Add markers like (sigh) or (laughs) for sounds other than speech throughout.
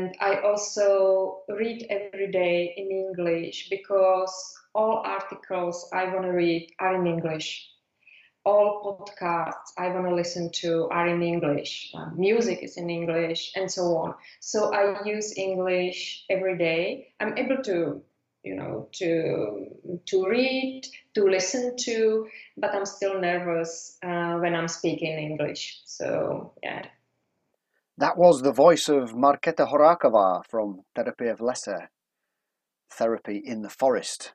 and I also read every day in English because all articles I want to read are in English. All podcasts I want to listen to are in English. Uh, music is in English, and so on. So I use English every day. I'm able to, you know, to to read, to listen to, but I'm still nervous uh, when I'm speaking English. So yeah. That was the voice of Marketa Horáková from Terapie v Lese, Therapy in the Forest.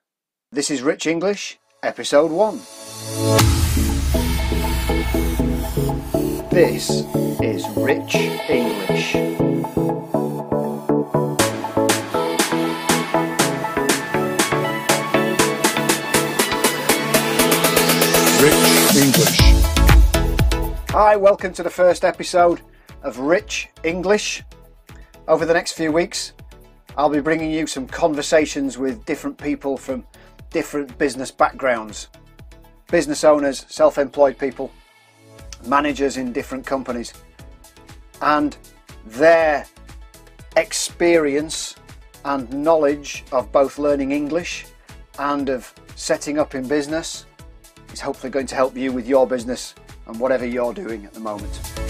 This is Rich English, Episode 1. This is Rich English. Rich English. Hi, welcome to the first episode of Rich English. Over the next few weeks, I'll be bringing you some conversations with different people from different business backgrounds business owners, self employed people, managers in different companies, and their experience and knowledge of both learning English and of setting up in business is hopefully going to help you with your business and whatever you're doing at the moment.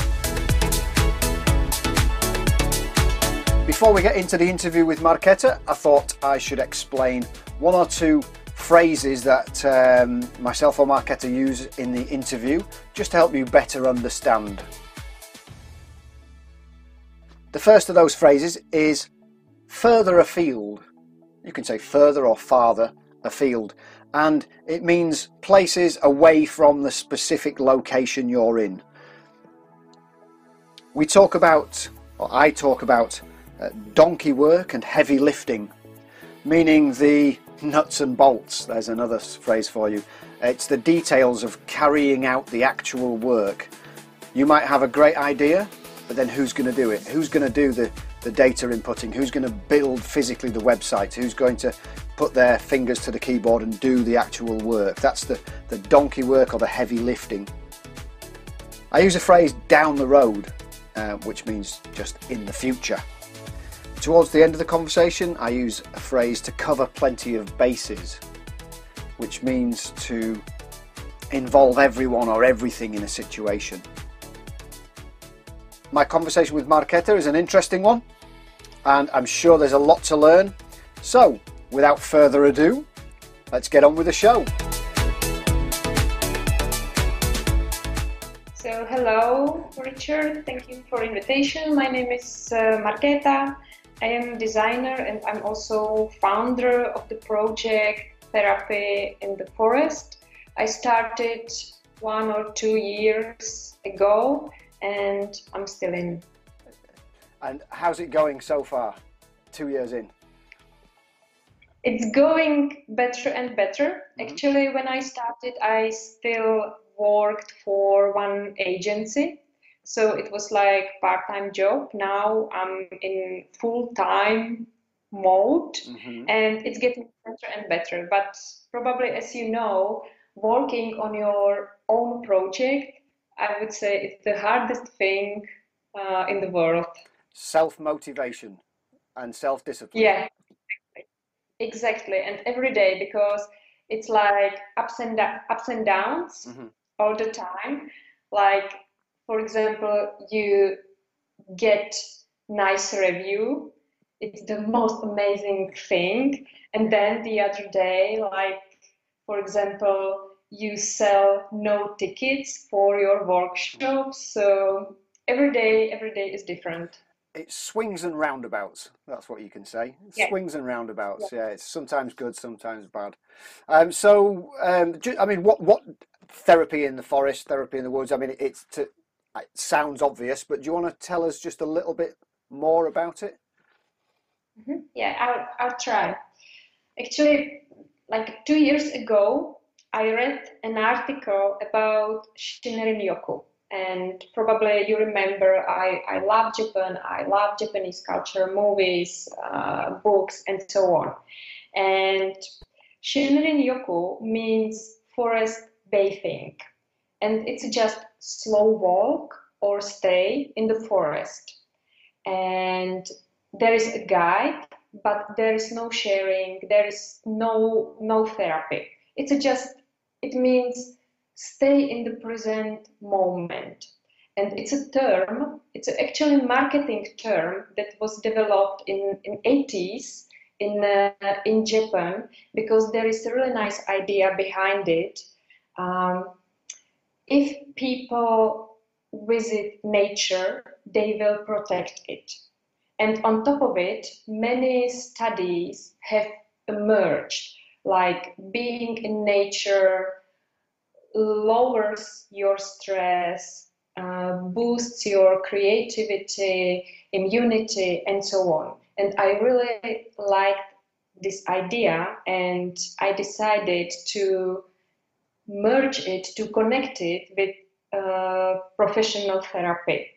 Before we get into the interview with Marketa, I thought I should explain one or two phrases that um, myself or Marketa use in the interview just to help you better understand. The first of those phrases is further afield. You can say further or farther afield, and it means places away from the specific location you're in. We talk about, or I talk about, donkey work and heavy lifting, meaning the nuts and bolts. There's another phrase for you. It's the details of carrying out the actual work. You might have a great idea, but then who's going to do it? Who's going to do the, the data inputting? Who's going to build physically the website? Who's going to put their fingers to the keyboard and do the actual work? That's the, the donkey work or the heavy lifting. I use a phrase down the road, uh, which means just in the future. Towards the end of the conversation, I use a phrase to cover plenty of bases, which means to involve everyone or everything in a situation. My conversation with Marketa is an interesting one, and I'm sure there's a lot to learn. So, without further ado, let's get on with the show. So, hello, Richard. Thank you for invitation. My name is uh, Marketa. I am a designer and I'm also founder of the project Therapy in the Forest. I started one or two years ago and I'm still in. And how's it going so far, two years in? It's going better and better. Mm-hmm. Actually, when I started, I still worked for one agency so it was like part-time job. Now i'm in full-time mode mm-hmm. and it's getting better and better. But probably as you know working on your own project i would say it's the hardest thing uh, in the world. Self-motivation and self-discipline. Yeah exactly. And every day because it's like ups and da- ups and downs mm-hmm. all the time. Like for example, you get nice review. It's the most amazing thing. And then the other day, like for example, you sell no tickets for your workshops. So every day, every day is different. It swings and roundabouts. That's what you can say. Yeah. Swings and roundabouts. Yeah. yeah. it's sometimes good, sometimes bad. Um, so, um, I mean, what what therapy in the forest, therapy in the woods? I mean, it's to it sounds obvious, but do you want to tell us just a little bit more about it? Mm-hmm. Yeah, I'll, I'll try. Actually, like two years ago, I read an article about Shinrin Yoku. And probably you remember I, I love Japan, I love Japanese culture, movies, uh, books, and so on. And Shinrin Yoku means forest bathing. And it's just slow walk or stay in the forest. And there is a guide, but there is no sharing, there is no no therapy. It's just it means stay in the present moment. And it's a term, it's actually a marketing term that was developed in, in 80s in, uh, in Japan because there is a really nice idea behind it. Um, if people visit nature, they will protect it. And on top of it, many studies have emerged, like being in nature lowers your stress, uh, boosts your creativity, immunity, and so on. And I really liked this idea, and I decided to merge it, to connect it with uh, professional therapy.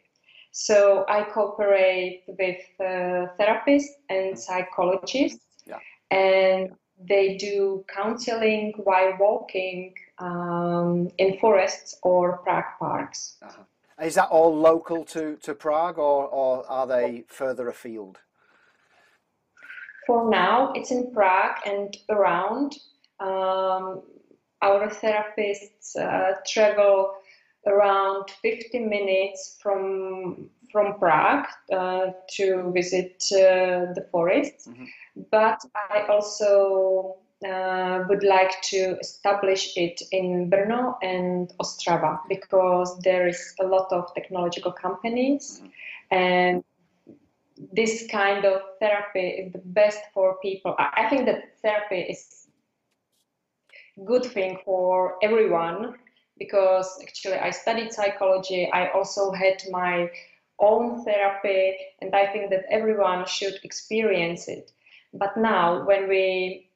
So I cooperate with uh, therapists and psychologists, yeah. and they do counseling while walking um, in forests or Prague parks. Uh-huh. Is that all local to, to Prague or, or are they further afield? For now, it's in Prague and around. Um, our therapists uh, travel around 50 minutes from from Prague uh, to visit uh, the forests, mm-hmm. but I also uh, would like to establish it in Brno and Ostrava because there is a lot of technological companies mm-hmm. and this kind of therapy is the best for people. I think that therapy is good thing for everyone because actually I studied psychology. I also had my own therapy, and I think that everyone should experience it. But now, when we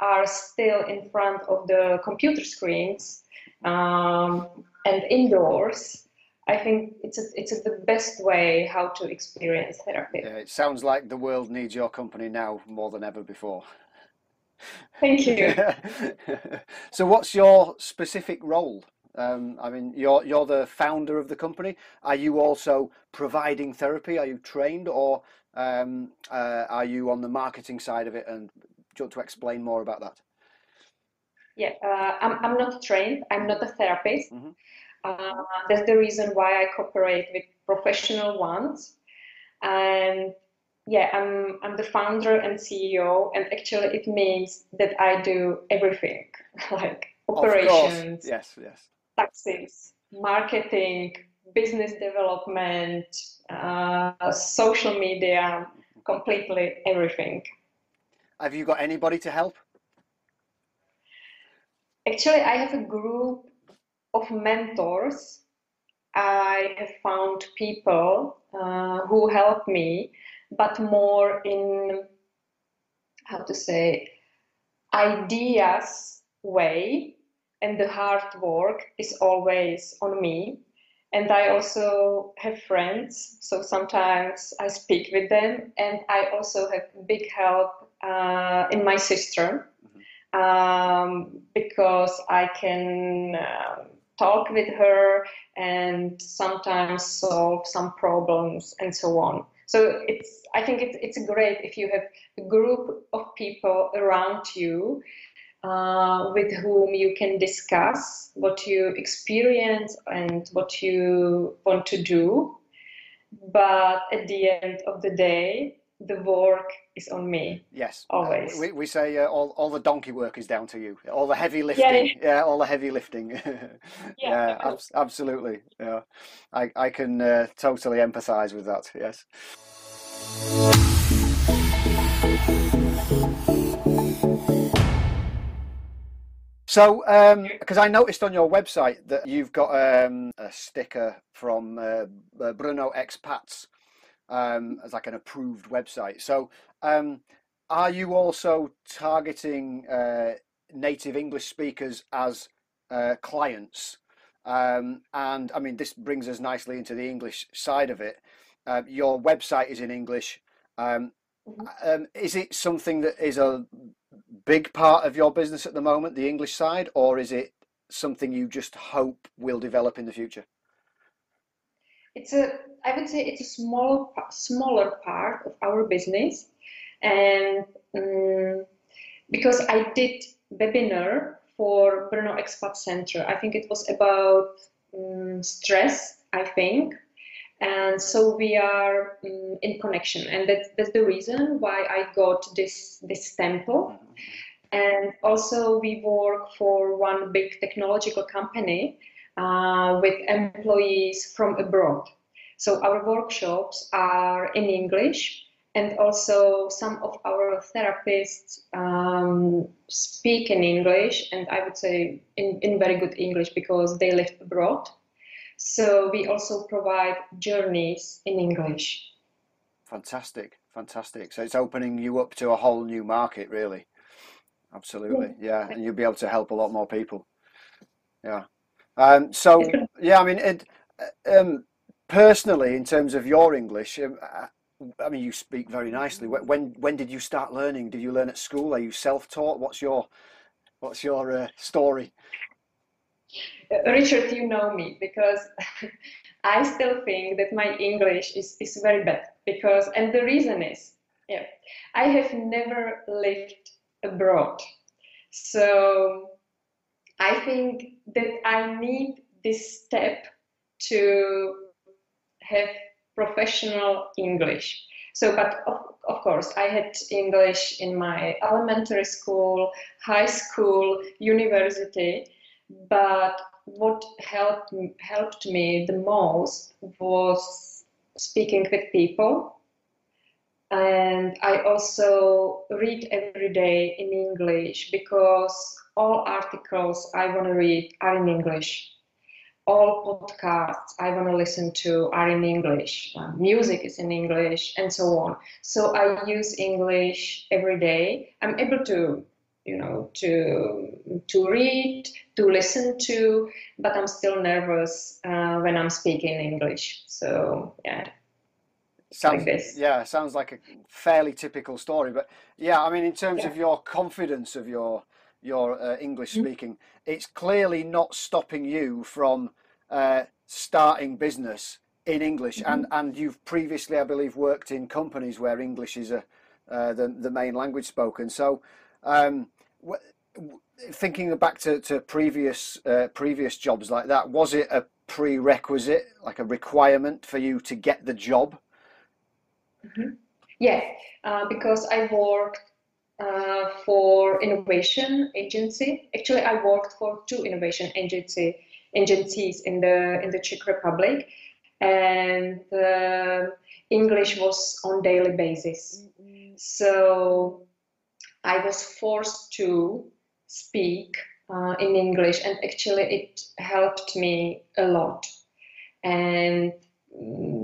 are still in front of the computer screens um, and indoors, I think it's a, it's a, the best way how to experience therapy. Yeah, it sounds like the world needs your company now more than ever before. Thank you. (laughs) so, what's your specific role um, I mean, you're you're the founder of the company. Are you also providing therapy? Are you trained, or um, uh, are you on the marketing side of it? And do you want to explain more about that? Yeah, uh, I'm I'm not trained. I'm not a therapist. Mm-hmm. Uh, that's the reason why I cooperate with professional ones. And yeah, I'm I'm the founder and CEO, and actually it means that I do everything, (laughs) like operations. Yes, yes taxes, marketing, business development, uh, social media, completely everything. Have you got anybody to help? Actually, I have a group of mentors. I have found people uh, who help me, but more in how to say ideas way and the hard work is always on me. And I also have friends, so sometimes I speak with them, and I also have big help uh, in my sister mm-hmm. um, because I can uh, talk with her and sometimes solve some problems and so on. So it's I think it's it's great if you have a group of people around you uh, with whom you can discuss what you experience and what you want to do. But at the end of the day, the work is on me. Yes, always. Uh, we, we say uh, all, all the donkey work is down to you. All the heavy lifting. Yeah, yeah all the heavy lifting. (laughs) yeah, yeah ab- absolutely. Yeah, I I can uh, totally empathise with that. Yes. So, um because um, I noticed on your website that you've got um, a sticker from uh, uh, Expats um, as like an approved website. So, um, are you also targeting uh, native English speakers as uh, clients? Um, and I mean, this brings us nicely into the English side of it. Uh, your website is in English. Um, mm-hmm. is it something that is a big part of your business at the moment, the English side, or is it something you just hope will develop in the future? It's a I would say it's a small, smaller part of our business, and um, because I did webinar for Brno Expat Center, I think it was about um, stress. I think, and so we are um, in connection, and that's that's the reason why I got this this stamp. And also, we work for one big technological company uh, with employees from abroad. So our workshops are in English, and also some of our therapists um, speak in English, and I would say in, in very good English because they live abroad. So we also provide journeys in English. Fantastic, fantastic. So it's opening you up to a whole new market, really. Absolutely, yeah, and you'll be able to help a lot more people. Yeah. Um, so yeah, I mean, it, um, personally, in terms of your English, um, I mean, you speak very nicely. When when did you start learning? Did you learn at school? Are you self-taught? What's your what's your uh, story? Uh, Richard, you know me because (laughs) I still think that my English is, is very bad because, and the reason is, yeah, I have never lived abroad. So I think that I need this step to have professional English. So, but of, of course, I had English in my elementary school, high school, university, but what helped helped me the most was speaking with people and I also read every day in English because all articles I want to read are in English. All podcasts I want to listen to are in English. Uh, music is in English, and so on. So I use English every day. I'm able to, you know, to to read, to listen to, but I'm still nervous uh, when I'm speaking English. So yeah. Sounds, like yeah, sounds like a fairly typical story. But yeah, I mean, in terms yeah. of your confidence of your your uh, English speaking, it's clearly not stopping you from uh, starting business in English. Mm-hmm. And and you've previously, I believe, worked in companies where English is a uh, the the main language spoken. So. Um, thinking back to, to previous uh, previous jobs like that, was it a prerequisite, like a requirement for you to get the job? Mm-hmm. Yeah, uh, because I worked uh, for innovation agency. Actually, I worked for two innovation agency agencies in the in the Czech Republic, and uh, English was on daily basis. Mm-hmm. So I was forced to speak uh, in English, and actually it helped me a lot. And mm,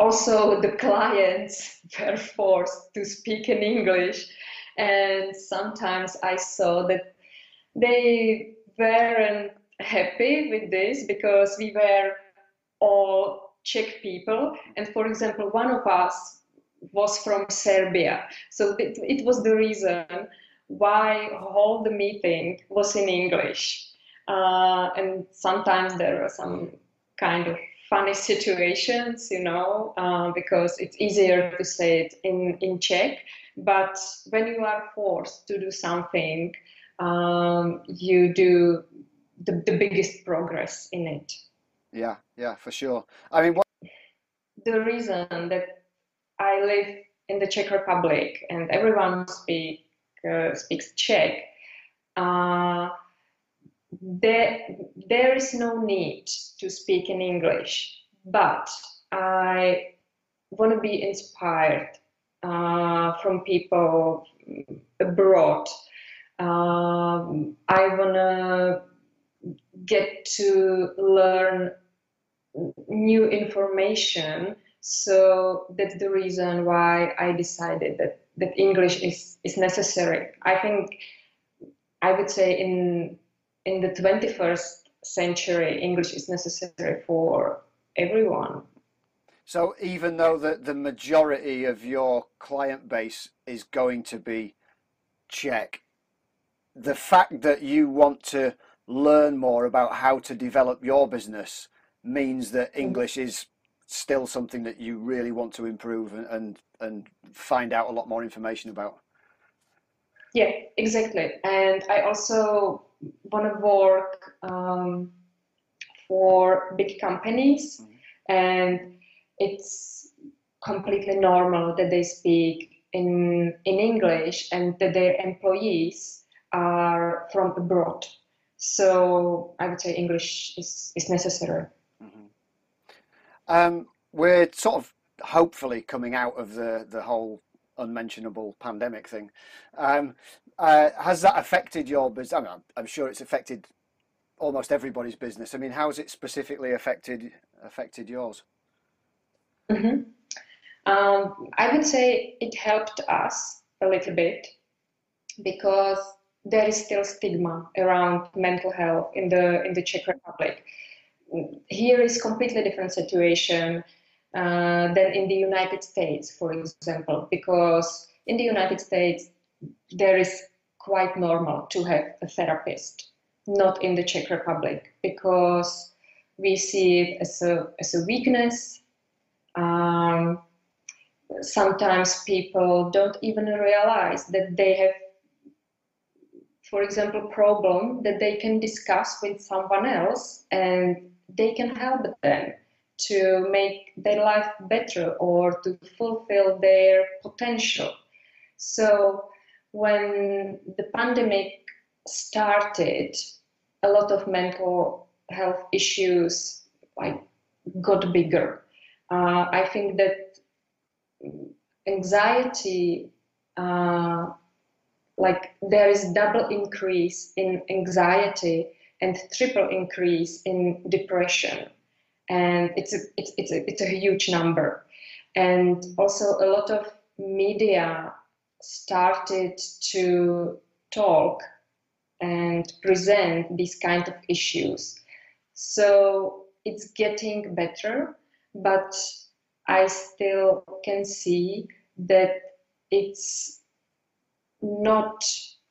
also the clients (laughs) were forced to speak in English. And sometimes I saw that they weren't happy with this because we were all Czech people. And for example, one of us was from Serbia. So it, it was the reason why all the meeting was in English. Uh, and sometimes there were some kind of funny situations, you know, uh, because it's easier to say it in, in Czech. But when you are forced to do something, um, you do the, the biggest progress in it. Yeah, yeah, for sure. I mean, what... the reason that I live in the Czech Republic and everyone speak uh, speaks Czech, uh, there, there is no need to speak in English, but I want to be inspired uh, from people abroad. Um, I want to get to learn new information. So that's the reason why I decided that, that English is, is necessary. I think I would say in in the 21st century, English is necessary for everyone. So even though the, the majority of your client base is going to be Czech, the fact that you want to learn more about how to develop your business means that mm. English is still something that you really want to improve and and, and find out a lot more information about. Yeah, exactly. And I also want to work um, for big companies, mm-hmm. and it's completely normal that they speak in in English and that their employees are from abroad. So I would say English is, is necessary. Mm-hmm. Um, we're sort of hopefully coming out of the, the whole unmentionable pandemic thing. Um, uh, has that affected your business? I mean, I'm sure it's affected almost everybody's business. I mean, how has it specifically affected affected yours? Mm-hmm. Um, I would say it helped us a little bit because there is still stigma around mental health in the in the Czech Republic. Here is completely different situation uh, than in the United States, for example, because in the United States there is quite normal to have a therapist, not in the Czech Republic, because we see it as a as a weakness. Um, sometimes people don't even realize that they have for example, problem that they can discuss with someone else and they can help them to make their life better or to fulfill their potential. So when the pandemic started, a lot of mental health issues like got bigger. Uh, I think that anxiety uh, like there is double increase in anxiety and triple increase in depression and it's a, it's, it's, a, it's a huge number and also a lot of media started to talk and present these kind of issues so it's getting better but i still can see that it's not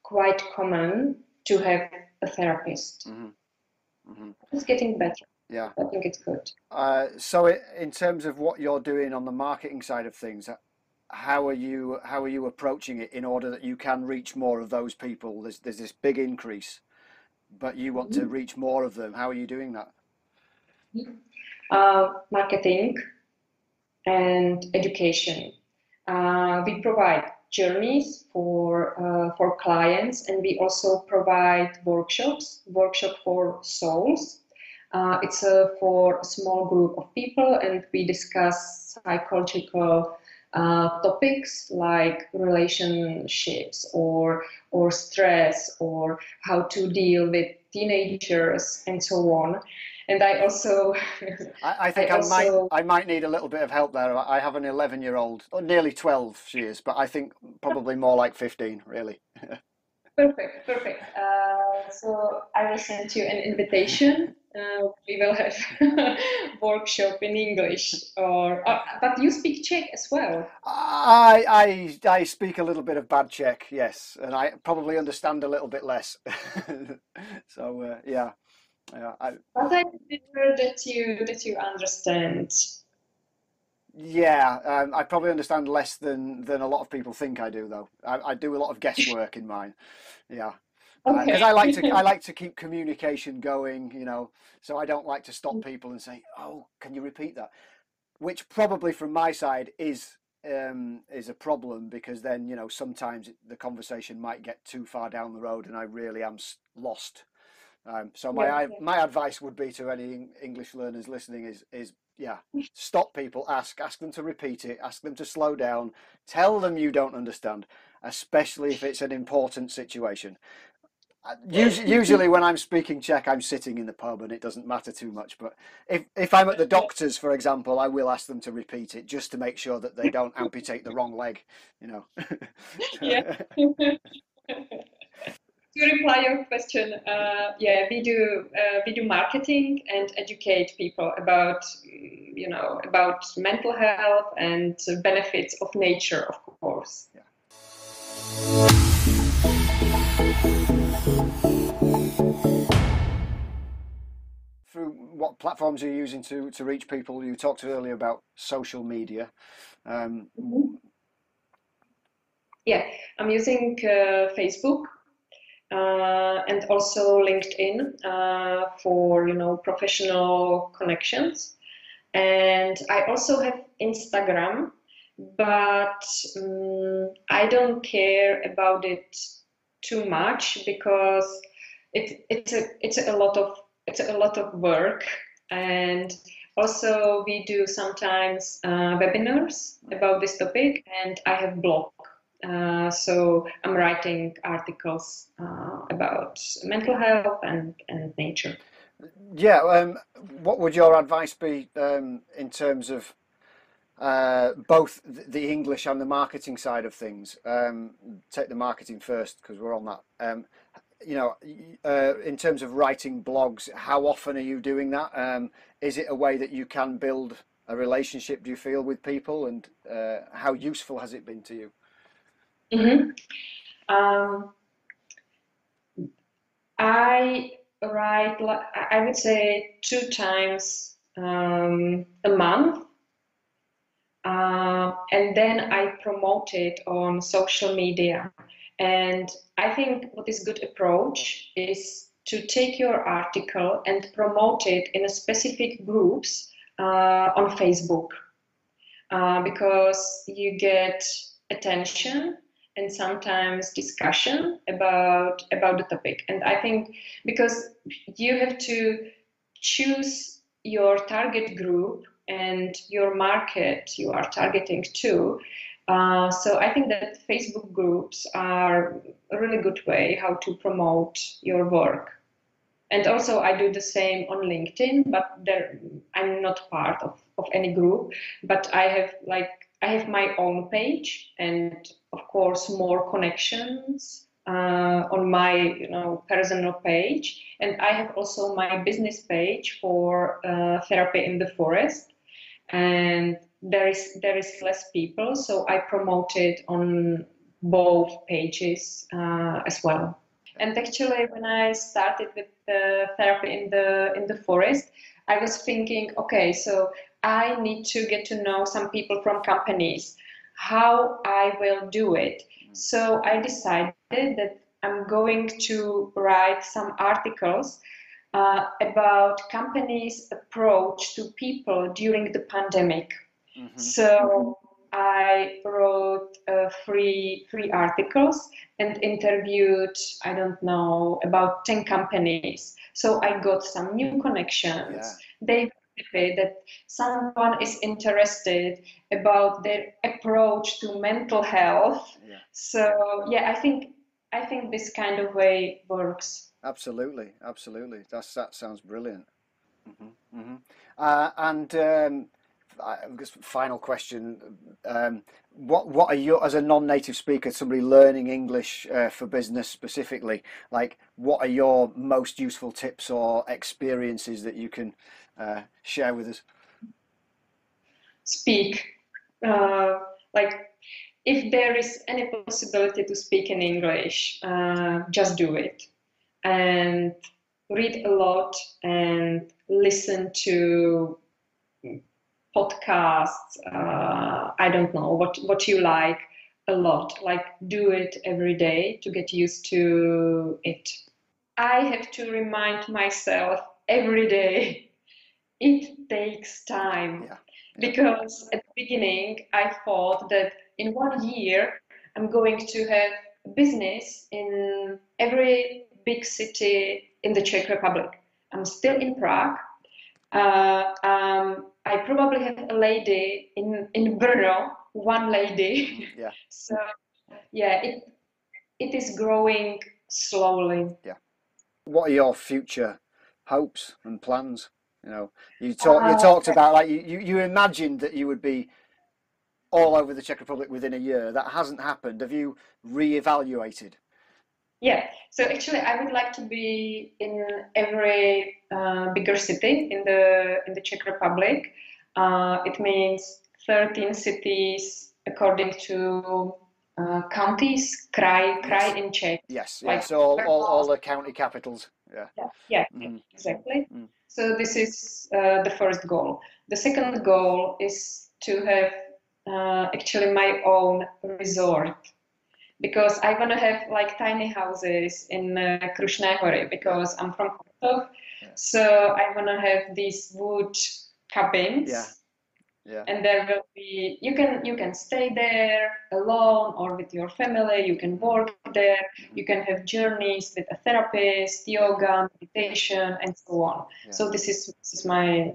quite common to have a therapist. Mm-hmm. Mm-hmm. It's getting better. Yeah, I think it's good. Uh, so, it, in terms of what you're doing on the marketing side of things, how are you how are you approaching it in order that you can reach more of those people? There's there's this big increase, but you want mm-hmm. to reach more of them. How are you doing that? Uh, marketing and education. Uh, we provide journeys for uh, for clients, and we also provide workshops. Workshop for souls. Uh, it's uh, for a small group of people, and we discuss psychological uh, topics like relationships or or stress or how to deal with teenagers and so on and I also. (laughs) I, I think I, also, might I might need a little bit of help there. I have an 11 year old, or nearly 12 she is, but I think probably more like 15, really. (laughs) perfect, perfect. Uh, so I will send you an invitation. Uh, we will have (laughs) workshop in English, or uh, but you speak Czech as well. I, I I speak a little bit of bad Czech, yes, and I probably understand a little bit less. (laughs) so uh, yeah. Yeah, I, but I that you that you understand. Yeah, um, I probably understand less than than a lot of people think I do, though. I, I do a lot of guesswork in mine. Yeah, because okay. uh, I like to I (laughs) like to keep communication going. You know, so I don't like to stop mm. people and say, "Oh, can you repeat that?" Which probably from my side is um, is a problem because then you know sometimes the conversation might get too far down the road and I really am lost um, so my yeah, yeah. my advice would be to any English learners listening is is yeah (laughs) stop people ask ask them to repeat it ask them to slow down tell them you don't understand especially if (laughs) it's an important situation uh, usually, usually when I'm speaking Czech, I'm sitting in the pub and it doesn't matter too much. But if, if I'm at the (laughs) doctor's, for example, I will ask them to repeat it just to make sure that they (laughs) don't amputate the wrong leg, you know. (laughs) yeah. to reply your question, uh, yeah, we do uh, we do marketing and educate people about you know about mental health and benefits of nature, of course. Yeah. What platforms are you using to, to reach people? You talked earlier about social media. Um. Yeah, I'm using uh, Facebook uh, and also LinkedIn uh, for you know professional connections, and I also have Instagram, but um, I don't care about it too much because it, it's a it's a lot of it's a lot of work and also we do sometimes uh, webinars about this topic and i have blog uh, so i'm writing articles uh, about mental health and, and nature yeah um, what would your advice be um, in terms of uh, both the English and the marketing side of things. Um, take the marketing first because we're on that. You know, uh, in terms of writing blogs, how often are you doing that? Um, is it a way that you can build a relationship? Do you feel with people, and uh, how useful has it been to you? Mm-hmm. Um, I write, I would say, two times um, a month. Uh, and then I promote it on social media. And I think what is good approach is to take your article and promote it in a specific groups uh, on Facebook uh, because you get attention and sometimes discussion about about the topic. And I think because you have to choose your target group and your market you are targeting to uh, so I think that Facebook groups are a really good way how to promote your work. And also I do the same on LinkedIn, but there I'm not part of, of any group, but I have like I have my own page and of course more connections uh, on my you know personal page and I have also my business page for uh, therapy in the forest and there is there is less people, so I promote it on both pages uh, as well. And actually, when I started with the therapy in the in the forest, I was thinking, okay, so I need to get to know some people from companies, how I will do it. So I decided that I'm going to write some articles uh, about companies' approach to people during the pandemic. Mm-hmm. So I wrote uh, three three articles and interviewed I don't know about ten companies. So I got some new connections. Yeah. They that someone is interested about their approach to mental health. Yeah. So yeah, I think I think this kind of way works. Absolutely, absolutely. That's that sounds brilliant. Mm-hmm, mm-hmm. Uh, and um, I guess final question: um, What what are you as a non-native speaker, somebody learning English uh, for business specifically? Like, what are your most useful tips or experiences that you can uh, share with us? Speak. Uh, like, if there is any possibility to speak in English, uh, just do it, and read a lot and listen to podcasts. Uh, I don't know what what you like a lot. Like do it every day to get used to it. I have to remind myself every day. (laughs) It takes time yeah. because at the beginning I thought that in one year I'm going to have a business in every big city in the Czech Republic. I'm still in Prague. Uh, um, I probably have a lady in in Brno, one lady. Yeah. (laughs) so yeah, it it is growing slowly. Yeah. What are your future hopes and plans? You know, you talk, you uh, talked about like you, you, you imagined that you would be all over the Czech Republic within a year. That hasn't happened. Have you re-evaluated? Yeah, so actually, I would like to be in every uh, bigger city in the in the Czech Republic. Uh, it means 13 cities according to uh, counties, cry, krai in Czech. Yes, Like yes, all, all, all the county capitals. Yeah. Yeah, yeah Mm. exactly. Mm. So this is uh, the first goal. The second goal is to have uh, actually my own resort because I want to have like tiny houses in uh, Krušné hory because I'm from Kharkov. Yeah. So I want to have these wood cabins. Yeah. Yeah. And there will be you can you can stay there alone or with your family. You can work there. You can have journeys with a therapist, yoga, meditation, and so on. Yeah. So this is this is my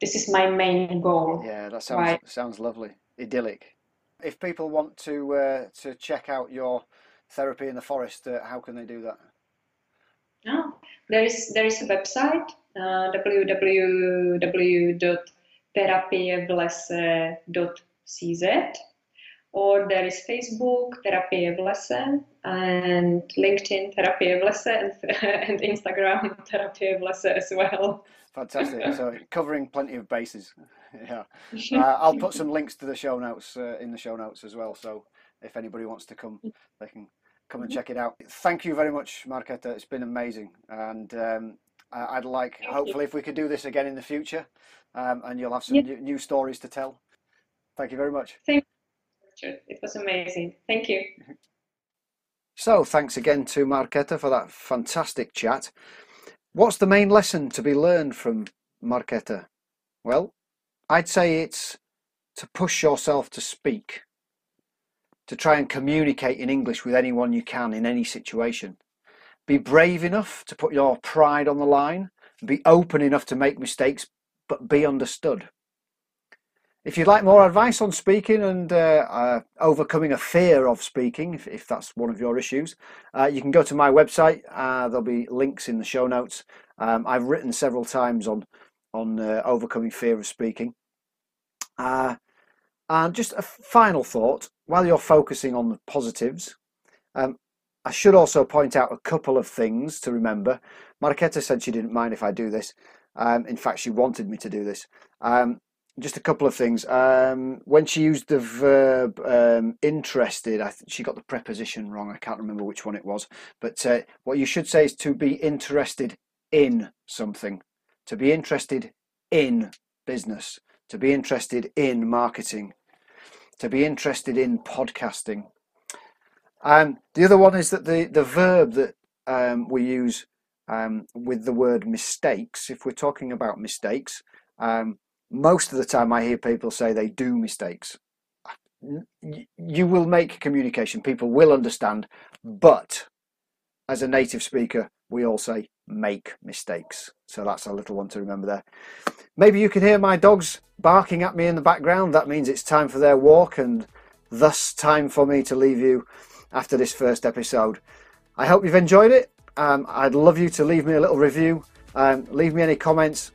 this is my main goal. Yeah, that sounds sounds lovely, idyllic. If people want to uh, to check out your therapy in the forest, uh, how can they do that? No, there is there is a website uh, or there is Facebook Terapie v lese and LinkedIn Terapie v lese and, (laughs) and Instagram (laughs) Terapie v lese as well. Fantastic. so covering plenty of bases. (laughs) yeah. Uh, I'll put some links to the show notes uh, in the show notes as well. So if anybody wants to come, they can come and check it out. Thank you very much, Marketa. It's been amazing, and um, I'd like Thank you. hopefully if we could do this again in the future, um, and you'll have some Yeah. new, new stories to tell. Thank you very much. It was amazing. Thank you. So, thanks again to Marketa for that fantastic chat. What's the main lesson to be learned from Marketa? Well, I'd say it's to push yourself to speak, to try and communicate in English with anyone you can in any situation. Be brave enough to put your pride on the line, be open enough to make mistakes, but be understood. If you'd like more advice on speaking and uh, uh, overcoming a fear of speaking, if, if that's one of your issues, uh, you can go to my website. Uh, there'll be links in the show notes. Um, I've written several times on on uh, overcoming fear of speaking. Uh, and just a final thought: while you're focusing on the positives, um, I should also point out a couple of things to remember. Marketa said she didn't mind if I do this. Um, in fact, she wanted me to do this. Um, just a couple of things. Um, when she used the verb um, interested, I think she got the preposition wrong. I can't remember which one it was. But uh, what you should say is to be interested in something, to be interested in business, to be interested in marketing, to be interested in podcasting. Um, the other one is that the, the verb that um, we use um, with the word mistakes, if we're talking about mistakes, um, most of the time I hear people say they do mistakes. You will make communication, people will understand, but as a native speaker, we all say make mistakes. So that's a little one to remember there. Maybe you can hear my dogs barking at me in the background. That means it's time for their walk and thus time for me to leave you after this first episode. I hope you've enjoyed it. Um, I'd love you to leave me a little review. Um, leave me any comments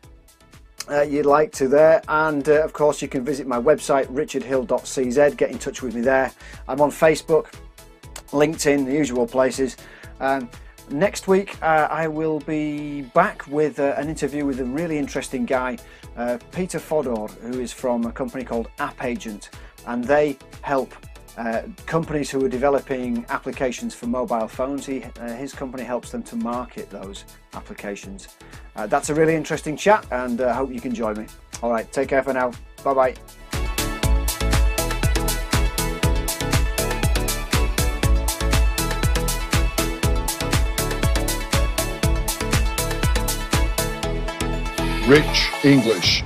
uh, you'd like to there. And uh, of course, you can visit my website, richardhill.cz. Get in touch with me there. I'm on Facebook, LinkedIn, the usual places. Um, next week, uh, I will be back with uh, an interview with a really interesting guy, uh, Peter Fodor, who is from a company called AppAgent, and they help. Uh, companies who are developing applications for mobile phones, he, uh, his company helps them to market those applications. Uh, that's a really interesting chat, and I hope you can join me. All right, take care for now. Bye bye. Rich English.